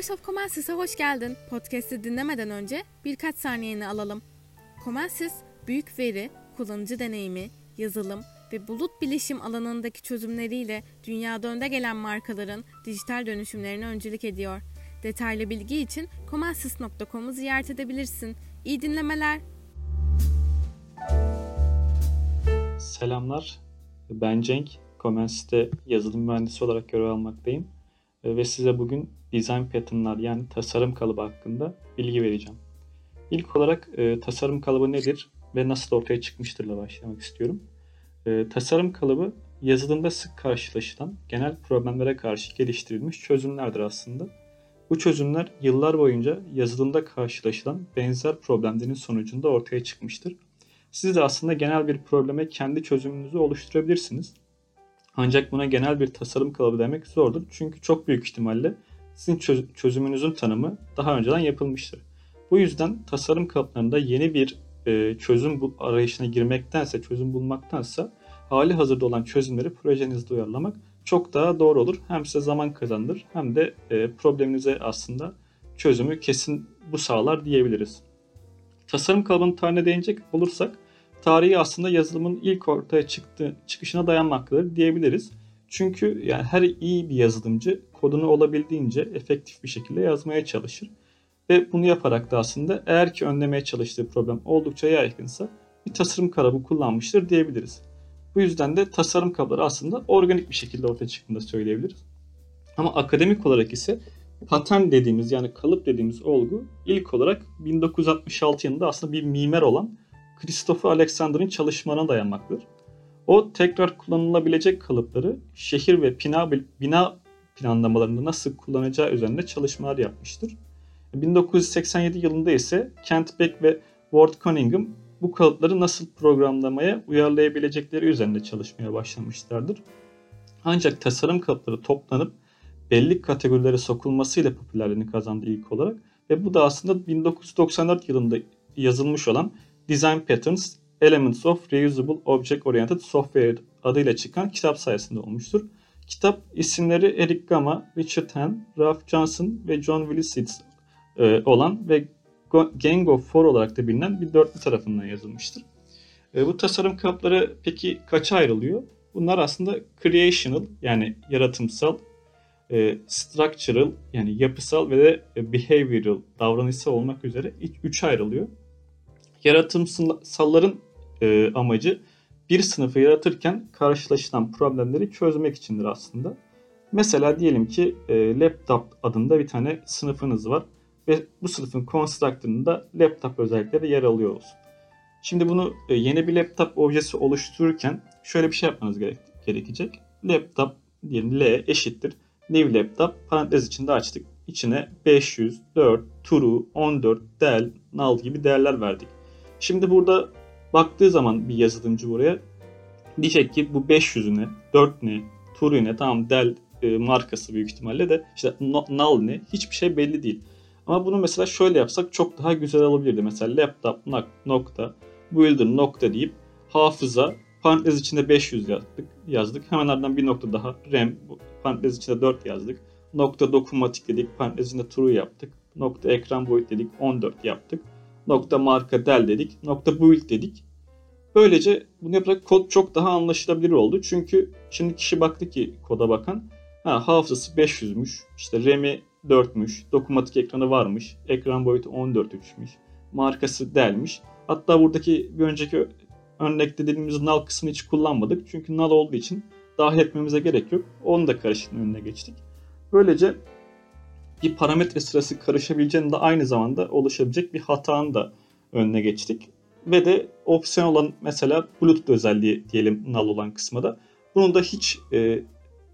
Voice of Comensis'e hoş geldin. Podcast'i dinlemeden önce birkaç saniyeni alalım. Comensis, büyük veri, kullanıcı deneyimi, yazılım ve bulut bilişim alanındaki çözümleriyle dünyada önde gelen markaların dijital dönüşümlerine öncülük ediyor. Detaylı bilgi için comensis.com'u ziyaret edebilirsin. İyi dinlemeler. Selamlar. Ben Cenk. Comensis'te yazılım mühendisi olarak görev almaktayım. Ve size bugün design pattern'lar yani tasarım kalıbı hakkında bilgi vereceğim. İlk olarak e, tasarım kalıbı nedir ve nasıl ortaya çıkmıştırla başlamak istiyorum. E, tasarım kalıbı yazılımda sık karşılaşılan genel problemlere karşı geliştirilmiş çözümlerdir aslında. Bu çözümler yıllar boyunca yazılımda karşılaşılan benzer problemlerin sonucunda ortaya çıkmıştır. Siz de aslında genel bir probleme kendi çözümünüzü oluşturabilirsiniz. Ancak buna genel bir tasarım kalıbı demek zordur. Çünkü çok büyük ihtimalle sizin çözümünüzün tanımı daha önceden yapılmıştır. Bu yüzden tasarım kalıplarında yeni bir e, çözüm bu arayışına girmektense, çözüm bulmaktansa hali hazırda olan çözümleri projenizde uyarlamak çok daha doğru olur. Hem size zaman kazandırır hem de e, probleminize aslında çözümü kesin bu sağlar diyebiliriz. Tasarım kalıbının tarihine değinecek olursak tarihi aslında yazılımın ilk ortaya çıktığı çıkışına dayanmaktadır diyebiliriz. Çünkü yani her iyi bir yazılımcı kodunu olabildiğince efektif bir şekilde yazmaya çalışır. Ve bunu yaparak da aslında eğer ki önlemeye çalıştığı problem oldukça yaygınsa bir tasarım kalıbı kullanmıştır diyebiliriz. Bu yüzden de tasarım kalıpları aslında organik bir şekilde ortaya çıktığını söyleyebiliriz. Ama akademik olarak ise patern dediğimiz yani kalıp dediğimiz olgu ilk olarak 1966 yılında aslında bir mimer olan Christopher Alexander'ın çalışmalarına dayanmaktadır. O tekrar kullanılabilecek kalıpları şehir ve bina, bina planlamalarında nasıl kullanacağı üzerinde çalışmalar yapmıştır. 1987 yılında ise Kent Beck ve Ward Cunningham bu kalıpları nasıl programlamaya uyarlayabilecekleri üzerinde çalışmaya başlamışlardır. Ancak tasarım kalıpları toplanıp belli kategorilere sokulmasıyla popülerliğini kazandı ilk olarak ve bu da aslında 1994 yılında yazılmış olan Design Patterns Elements of Reusable Object Oriented Software adıyla çıkan kitap sayesinde olmuştur. Kitap isimleri Eric Gama, Richard Han, Ralph Johnson ve John Willis e, olan ve Gang of Four olarak da bilinen bir dörtlü tarafından yazılmıştır. E, bu tasarım kalıpları peki kaça ayrılıyor? Bunlar aslında creational yani yaratımsal, e, structural yani yapısal ve de behavioral davranışsal olmak üzere üç ayrılıyor. Yaratımsalların e, amacı bir sınıfı yaratırken karşılaşılan problemleri çözmek içindir aslında. Mesela diyelim ki e, laptop adında bir tane sınıfınız var ve bu sınıfın constructor'ında laptop özellikleri yer alıyor olsun. Şimdi bunu e, yeni bir laptop objesi oluştururken şöyle bir şey yapmanız gerek, gerekecek. Laptop diyelim L eşittir new laptop parantez içinde açtık. İçine 500, 4, true, 14, del, null gibi değerler verdik. Şimdi burada baktığı zaman bir yazılımcı buraya diyecek ki bu 500 ne, 4 ne, true ne, tamam del e, markası büyük ihtimalle de işte null ne hiçbir şey belli değil. Ama bunu mesela şöyle yapsak çok daha güzel olabilirdi. Mesela laptop nokta builder nokta deyip hafıza parantez içinde 500 yazdık. yazdık. Hemen ardından bir nokta daha RAM parantez içinde 4 yazdık. Nokta dokunmatik dedik. Parantez içinde true yaptık. Nokta ekran boyut dedik. 14 yaptık. Nokta marka del dedik. Nokta build dedik. Böylece bunu yaparak kod çok daha anlaşılabilir oldu. Çünkü şimdi kişi baktı ki koda bakan ha, hafızası 500'müş. İşte RAM'i 4'müş. Dokunmatik ekranı varmış. Ekran boyutu 14.3'müş. Markası delmiş. Hatta buradaki bir önceki örnekte dediğimiz null kısmını hiç kullanmadık. Çünkü null olduğu için dahil etmemize gerek yok. Onu da karıştırma önüne geçtik. Böylece bir parametre sırası karışabileceğini de aynı zamanda oluşabilecek bir hatanın da önüne geçtik. Ve de opsiyon olan mesela Bluetooth özelliği diyelim null olan kısma da bunu da hiç e,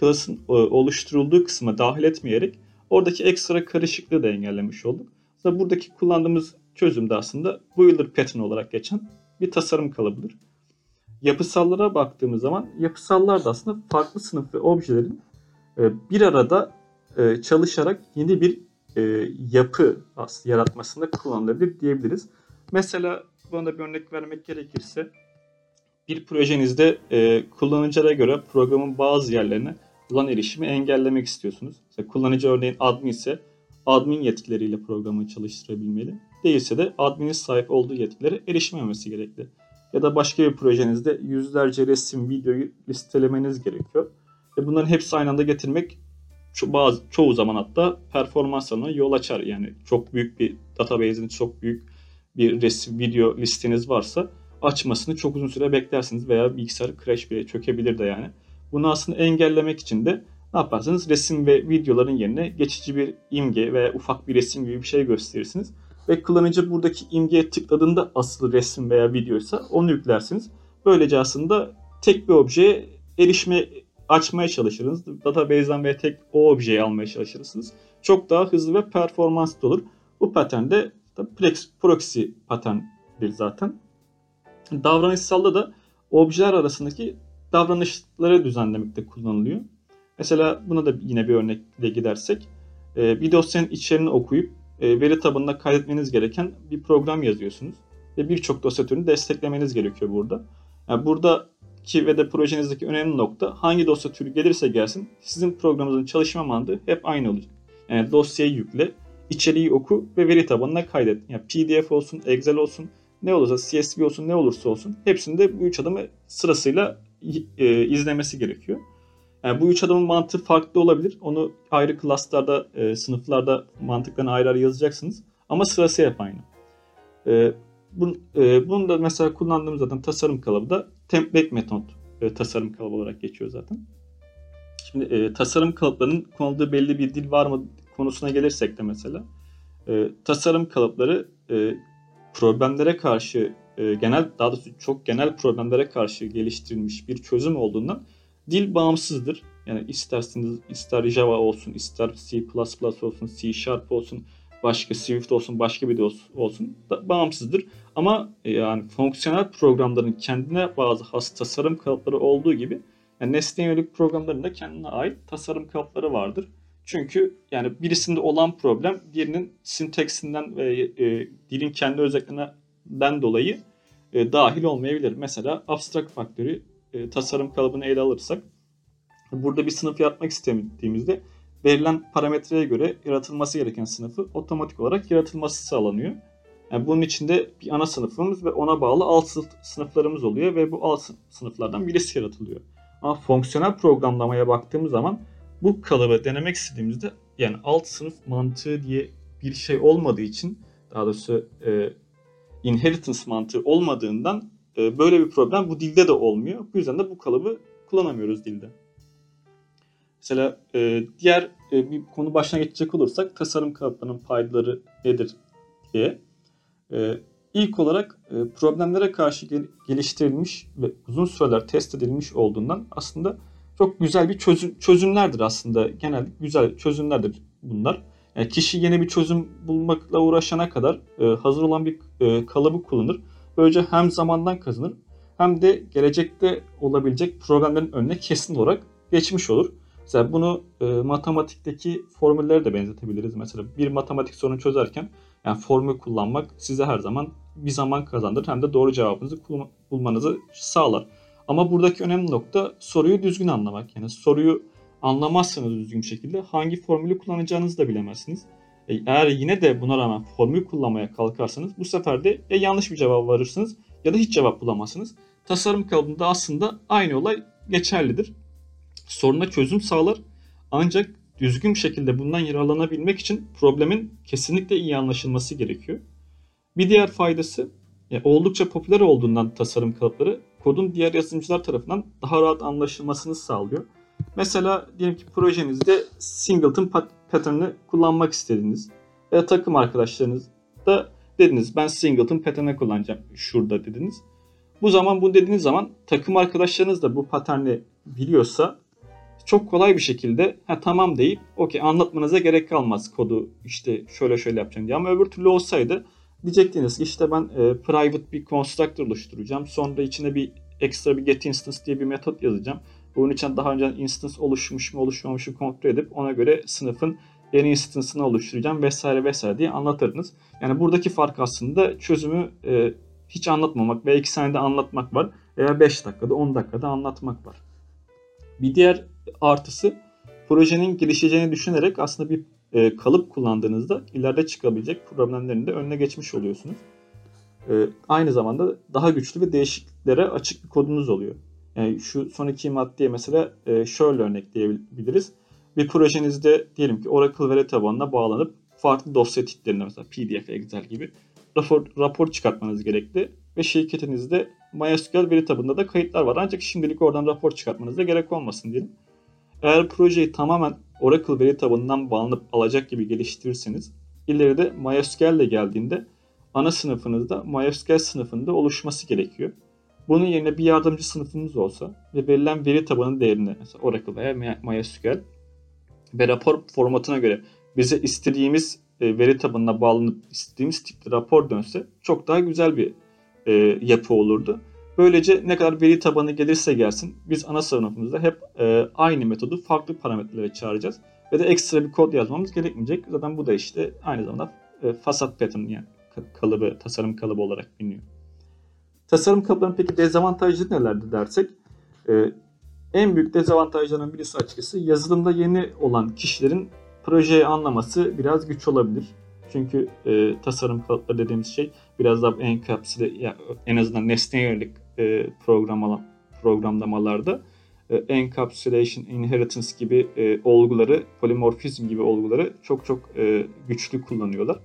klasın e, oluşturulduğu kısma dahil etmeyerek oradaki ekstra karışıklığı da engellemiş olduk. Aslında buradaki kullandığımız çözüm de aslında Builder Pattern olarak geçen bir tasarım kalıbıdır. Yapısallara baktığımız zaman yapısallar da aslında farklı sınıf ve objelerin e, bir arada e, çalışarak yeni bir e, yapı yaratmasında kullanılabilir diyebiliriz. Mesela buna bir örnek vermek gerekirse bir projenizde kullanıcılara göre programın bazı yerlerine ulan erişimi engellemek istiyorsunuz. Mesela kullanıcı örneğin admin ise admin yetkileriyle programı çalıştırabilmeli. Değilse de adminin sahip olduğu yetkilere erişmemesi gerekli. Ya da başka bir projenizde yüzlerce resim, videoyu listelemeniz gerekiyor. Ve bunların hepsi aynı anda getirmek ço- bazı çoğu zaman hatta performans alanına yol açar. Yani çok büyük bir database'in çok büyük bir resim, video listeniz varsa açmasını çok uzun süre beklersiniz veya bilgisayar crash bile çökebilir de yani. Bunu aslında engellemek için de ne yaparsınız? Resim ve videoların yerine geçici bir imge veya ufak bir resim gibi bir şey gösterirsiniz. Ve kullanıcı buradaki imgeye tıkladığında asıl resim veya videoysa onu yüklersiniz. Böylece aslında tek bir objeye erişme açmaya çalışırsınız. Database'den veya tek o objeyi almaya çalışırsınız. Çok daha hızlı ve performanslı olur. Bu patern de proxy paterndir zaten. Davranışsalda da objeler arasındaki davranışları düzenlemekte kullanılıyor. Mesela buna da yine bir örnekle gidersek e, bir dosyanın içeriğini okuyup e, veri tabanına kaydetmeniz gereken bir program yazıyorsunuz. Ve birçok dosya türünü desteklemeniz gerekiyor burada. Yani buradaki ve de projenizdeki önemli nokta hangi dosya türü gelirse gelsin sizin programınızın çalışma mantığı hep aynı olacak. Yani dosyayı yükle, içeriği oku ve veri tabanına kaydet. Yani PDF olsun, Excel olsun, ne olursa CSV olsun, ne olursa olsun hepsinde bu üç adımı sırasıyla e, izlemesi gerekiyor. Yani bu üç adımın mantığı farklı olabilir. Onu ayrı klaslarda, e, sınıflarda mantıklarını ayrı ayrı yazacaksınız. Ama sırası hep aynı. E, bun, e, bunu da mesela kullandığımız zaten tasarım kalıbı da template metot e, tasarım kalıbı olarak geçiyor zaten. Şimdi e, tasarım kalıplarının konulduğu belli bir dil var mı konusuna gelirsek de mesela e, tasarım kalıpları e, problemlere karşı e, genel daha doğrusu çok genel problemlere karşı geliştirilmiş bir çözüm olduğundan dil bağımsızdır. Yani isterseniz ister Java olsun, ister C++ olsun, C Sharp olsun, başka Swift olsun, başka bir dil olsun da bağımsızdır. Ama e, yani fonksiyonel programların kendine bazı has tasarım kalıpları olduğu gibi yani nesne yönelik programların da kendine ait tasarım kalıpları vardır. Çünkü yani birisinde olan problem diğerinin sintaksinden ve e, dilin kendi özelliklerinden dolayı e, dahil olmayabilir. Mesela abstract faktörü e, tasarım kalıbını ele alırsak burada bir sınıf yaratmak istediğimizde verilen parametreye göre yaratılması gereken sınıfı otomatik olarak yaratılması sağlanıyor. Yani bunun içinde bir ana sınıfımız ve ona bağlı alt sınıflarımız oluyor ve bu alt sınıflardan birisi yaratılıyor. Ama fonksiyonel programlamaya baktığımız zaman bu kalıbı denemek istediğimizde yani alt sınıf mantığı diye bir şey olmadığı için daha doğrusu e, inheritance mantığı olmadığından e, böyle bir problem bu dilde de olmuyor. Bu yüzden de bu kalıbı kullanamıyoruz dilde. Mesela e, diğer e, bir konu başına geçecek olursak tasarım kalıplarının faydaları nedir diye. E, ilk olarak e, problemlere karşı gel- geliştirilmiş ve uzun süreler test edilmiş olduğundan aslında çok güzel bir çözüm çözümlerdir aslında. Genel güzel çözümlerdir bunlar. Yani kişi yeni bir çözüm bulmakla uğraşana kadar e, hazır olan bir e, kalıbı kullanır. Böylece hem zamandan kazanır hem de gelecekte olabilecek problemlerin önüne kesin olarak geçmiş olur. Mesela bunu e, matematikteki formüllere de benzetebiliriz. Mesela bir matematik sorunu çözerken yani formül kullanmak size her zaman bir zaman kazandırır hem de doğru cevabınızı bulmanızı sağlar. Ama buradaki önemli nokta soruyu düzgün anlamak. Yani soruyu anlamazsanız düzgün şekilde hangi formülü kullanacağınızı da bilemezsiniz. E, eğer yine de buna rağmen formül kullanmaya kalkarsanız bu sefer de ya yanlış bir cevap varırsınız ya da hiç cevap bulamazsınız. Tasarım kalıbında aslında aynı olay geçerlidir. Soruna çözüm sağlar ancak düzgün bir şekilde bundan yararlanabilmek için problemin kesinlikle iyi anlaşılması gerekiyor. Bir diğer faydası e, oldukça popüler olduğundan tasarım kalıpları kodun diğer yazılımcılar tarafından daha rahat anlaşılmasını sağlıyor. Mesela diyelim ki projenizde singleton pattern'ı kullanmak istediniz. Veya takım arkadaşlarınız da dediniz ben singleton pattern'ı kullanacağım şurada dediniz. Bu zaman bunu dediğiniz zaman takım arkadaşlarınız da bu paterni biliyorsa çok kolay bir şekilde ha tamam deyip okey anlatmanıza gerek kalmaz kodu işte şöyle şöyle yapacağım diye. Ama öbür türlü olsaydı diyecektiniz ki işte ben e, private bir constructor oluşturacağım. Sonra içine bir ekstra bir get instance diye bir metot yazacağım. Bunun için daha önce instance oluşmuş mu oluşmamış mı kontrol edip ona göre sınıfın yeni instance'ını oluşturacağım vesaire vesaire diye anlatırdınız. Yani buradaki fark aslında çözümü e, hiç anlatmamak veya 2 saniyede anlatmak var veya 5 dakikada 10 dakikada anlatmak var. Bir diğer artısı projenin gelişeceğini düşünerek aslında bir e, kalıp kullandığınızda ileride çıkabilecek problemlerin de önüne geçmiş oluyorsunuz. E, aynı zamanda daha güçlü ve değişikliklere açık bir kodunuz oluyor. Yani şu son iki maddeye mesela e, şöyle örnekleyebiliriz. Bir projenizde diyelim ki Oracle veri tabanına bağlanıp farklı dosya tiplerinde mesela PDF, Excel gibi rapor, rapor çıkartmanız gerekli. Ve şirketinizde MySQL veri tabanında da kayıtlar var. Ancak şimdilik oradan rapor çıkartmanıza gerek olmasın diyelim. Eğer projeyi tamamen Oracle veri tabanından bağlanıp alacak gibi geliştirirseniz ileride MySQL ile geldiğinde ana sınıfınızda MySQL sınıfında oluşması gerekiyor. Bunun yerine bir yardımcı sınıfımız olsa ve verilen veri tabanı değerine mesela Oracle veya MySQL ve rapor formatına göre bize istediğimiz e, veri tabanına bağlanıp istediğimiz tipte rapor dönse çok daha güzel bir e, yapı olurdu. Böylece ne kadar veri tabanı gelirse gelsin biz ana sınıfımızda hep e, aynı metodu farklı parametrelere çağıracağız. Ve de ekstra bir kod yazmamız gerekmeyecek. Zaten bu da işte aynı zamanda e, fasat pattern yani kalıbı, tasarım kalıbı olarak biliniyor. Tasarım kalıplarının peki dezavantajları nelerdi dersek e, en büyük dezavantajlarının birisi açıkçası yazılımda yeni olan kişilerin projeyi anlaması biraz güç olabilir. Çünkü e, tasarım kalıpları dediğimiz şey biraz daha enkapsüle ya, en azından nesneye yönelik e, programlama, programlamalarda e, encapsulation, inheritance gibi e, olguları, polimorfizm gibi olguları çok çok e, güçlü kullanıyorlar.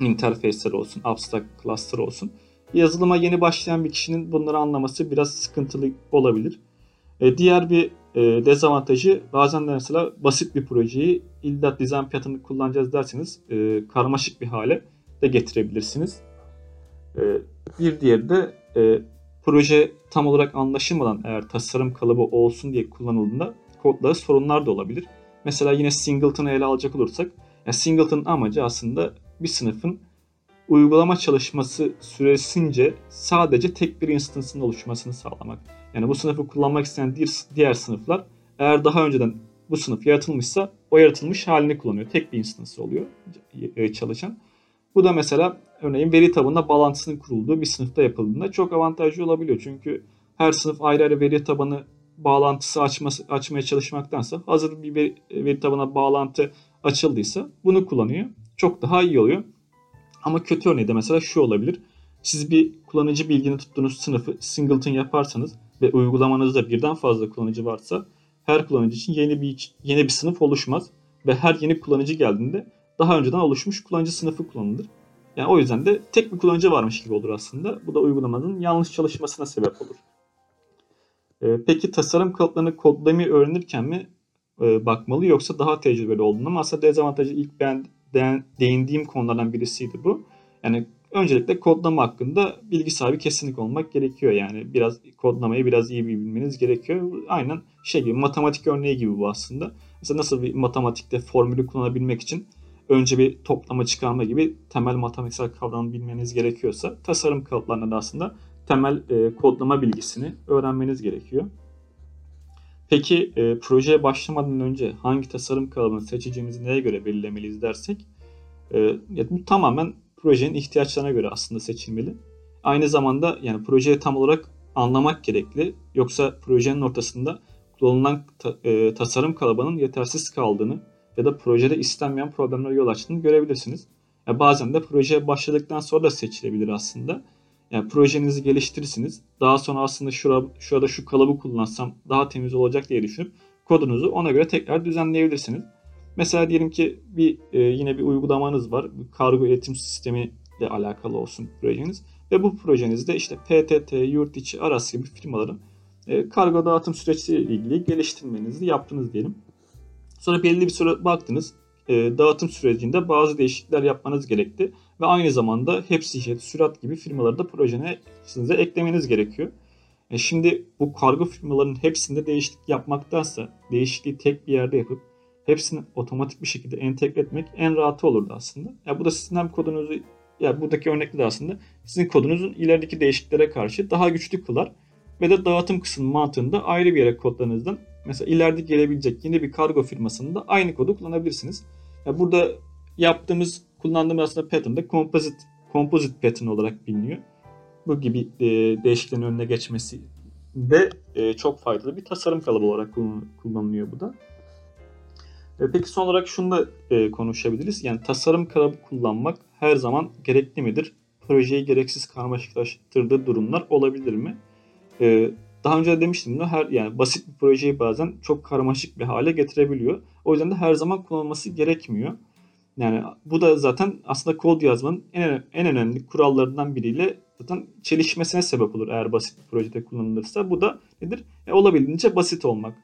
Interface'ler olsun, abstract cluster olsun. Yazılıma yeni başlayan bir kişinin bunları anlaması biraz sıkıntılı olabilir. E, diğer bir e, dezavantajı bazen de mesela basit bir projeyi illa design pattern'ı kullanacağız derseniz e, karmaşık bir hale de getirebilirsiniz. E, bir diğeri de e, proje tam olarak anlaşılmadan eğer tasarım kalıbı olsun diye kullanıldığında kodları sorunlar da olabilir. Mesela yine singleton'ı ele alacak olursak yani singleton'ın amacı aslında bir sınıfın uygulama çalışması süresince sadece tek bir instance'ın oluşmasını sağlamak. Yani bu sınıfı kullanmak isteyen diğer sınıflar eğer daha önceden bu sınıf yaratılmışsa o yaratılmış halini kullanıyor. Tek bir instance oluyor e, çalışan. Bu da mesela örneğin veri tabanında bağlantısının kurulduğu bir sınıfta yapıldığında çok avantajlı olabiliyor. Çünkü her sınıf ayrı ayrı veri tabanı bağlantısı açması, açmaya çalışmaktansa hazır bir veri, veri tabanına bağlantı açıldıysa bunu kullanıyor. Çok daha iyi oluyor. Ama kötü örneği de mesela şu olabilir. Siz bir kullanıcı bilgini tuttuğunuz sınıfı singleton yaparsanız ve uygulamanızda birden fazla kullanıcı varsa her kullanıcı için yeni bir yeni bir sınıf oluşmaz ve her yeni kullanıcı geldiğinde daha önceden oluşmuş kullanıcı sınıfı kullanılır. Yani o yüzden de tek bir kullanıcı varmış gibi olur aslında. Bu da uygulamanın yanlış çalışmasına sebep olur. Ee, peki tasarım kalıplarını kodlamayı öğrenirken mi e, bakmalı yoksa daha tecrübeli olduğunda mı? Aslında dezavantajı ilk ben değindiğim konulardan birisiydi bu. Yani öncelikle kodlama hakkında bilgi sahibi kesinlikle olmak gerekiyor. Yani biraz kodlamayı biraz iyi bilmeniz gerekiyor. Aynen şey gibi matematik örneği gibi bu aslında. Mesela nasıl bir matematikte formülü kullanabilmek için önce bir toplama çıkarma gibi temel matematiksel kavramı bilmeniz gerekiyorsa tasarım kalıplarında da aslında temel e, kodlama bilgisini öğrenmeniz gerekiyor. Peki e, projeye başlamadan önce hangi tasarım kalıbını seçeceğimizi neye göre belirlemeliyiz dersek e, bu tamamen projenin ihtiyaçlarına göre aslında seçilmeli. Aynı zamanda yani projeyi tam olarak anlamak gerekli. Yoksa projenin ortasında kullanılan ta, e, tasarım kalıbının yetersiz kaldığını ya da projede istenmeyen problemlere yol açtığını görebilirsiniz. Yani bazen de projeye başladıktan sonra da seçilebilir aslında. Yani projenizi geliştirirsiniz. Daha sonra aslında şurada, şurada şu kalıbı kullansam daha temiz olacak diye düşünüp kodunuzu ona göre tekrar düzenleyebilirsiniz. Mesela diyelim ki bir e, yine bir uygulamanız var. Bir kargo iletim sistemi ile alakalı olsun projeniz. Ve bu projenizde işte PTT, yurt içi, Aras gibi firmaların e, kargo dağıtım süreçleriyle ilgili geliştirmenizi yaptınız diyelim. Sonra belli bir süre baktınız. E, dağıtım sürecinde bazı değişiklikler yapmanız gerekti. Ve aynı zamanda hepsi sürat gibi firmaları da projene size eklemeniz gerekiyor. E şimdi bu kargo firmalarının hepsinde değişiklik yapmaktansa değişikliği tek bir yerde yapıp hepsini otomatik bir şekilde entegre etmek en rahatı olurdu aslında. Ya bu da sizin hem kodunuzu ya buradaki örnekte de aslında sizin kodunuzun ilerideki değişikliklere karşı daha güçlü kılar ve de dağıtım kısmı mantığında ayrı bir yere kodlarınızdan mesela ileride gelebilecek yeni bir kargo firmasında aynı kodu kullanabilirsiniz. Ya burada yaptığımız kullandığımız aslında pattern de composite, composite pattern olarak biliniyor. Bu gibi e, değişikliklerin önüne geçmesi de e, çok faydalı bir tasarım kalıbı olarak kullanılıyor bu da. E, peki son olarak şunu da e, konuşabiliriz. Yani tasarım kalıbı kullanmak her zaman gerekli midir? Projeyi gereksiz karmaşıklaştırdığı durumlar olabilir mi? E, daha önce de demiştim de her yani basit bir projeyi bazen çok karmaşık bir hale getirebiliyor. O yüzden de her zaman kullanılması gerekmiyor. Yani bu da zaten aslında kod yazmanın en, en önemli kurallarından biriyle zaten çelişmesine sebep olur eğer basit bir projede kullanılırsa. Bu da nedir? E, olabildiğince basit olmak.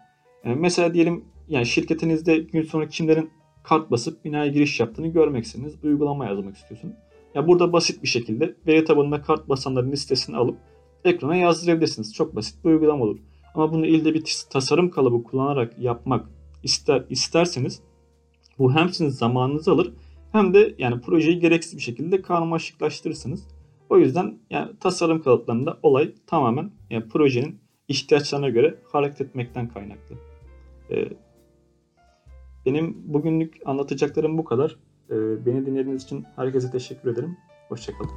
Yani e, mesela diyelim yani şirketinizde gün sonra kimlerin kart basıp binaya giriş yaptığını görmeksiniz. Uygulama yazmak istiyorsun. Ya burada basit bir şekilde veri tabanında kart basanların listesini alıp ekrana yazdırabilirsiniz. Çok basit bir uygulama olur. Ama bunu ilde bir tasarım kalıbı kullanarak yapmak ister isterseniz bu hem sizin zamanınızı alır hem de yani projeyi gereksiz bir şekilde karmaşıklaştırırsınız. O yüzden yani tasarım kalıplarında olay tamamen yani projenin ihtiyaçlarına göre hareket etmekten kaynaklı. Ee, benim bugünlük anlatacaklarım bu kadar. Ee, beni dinlediğiniz için herkese teşekkür ederim. Hoşçakalın.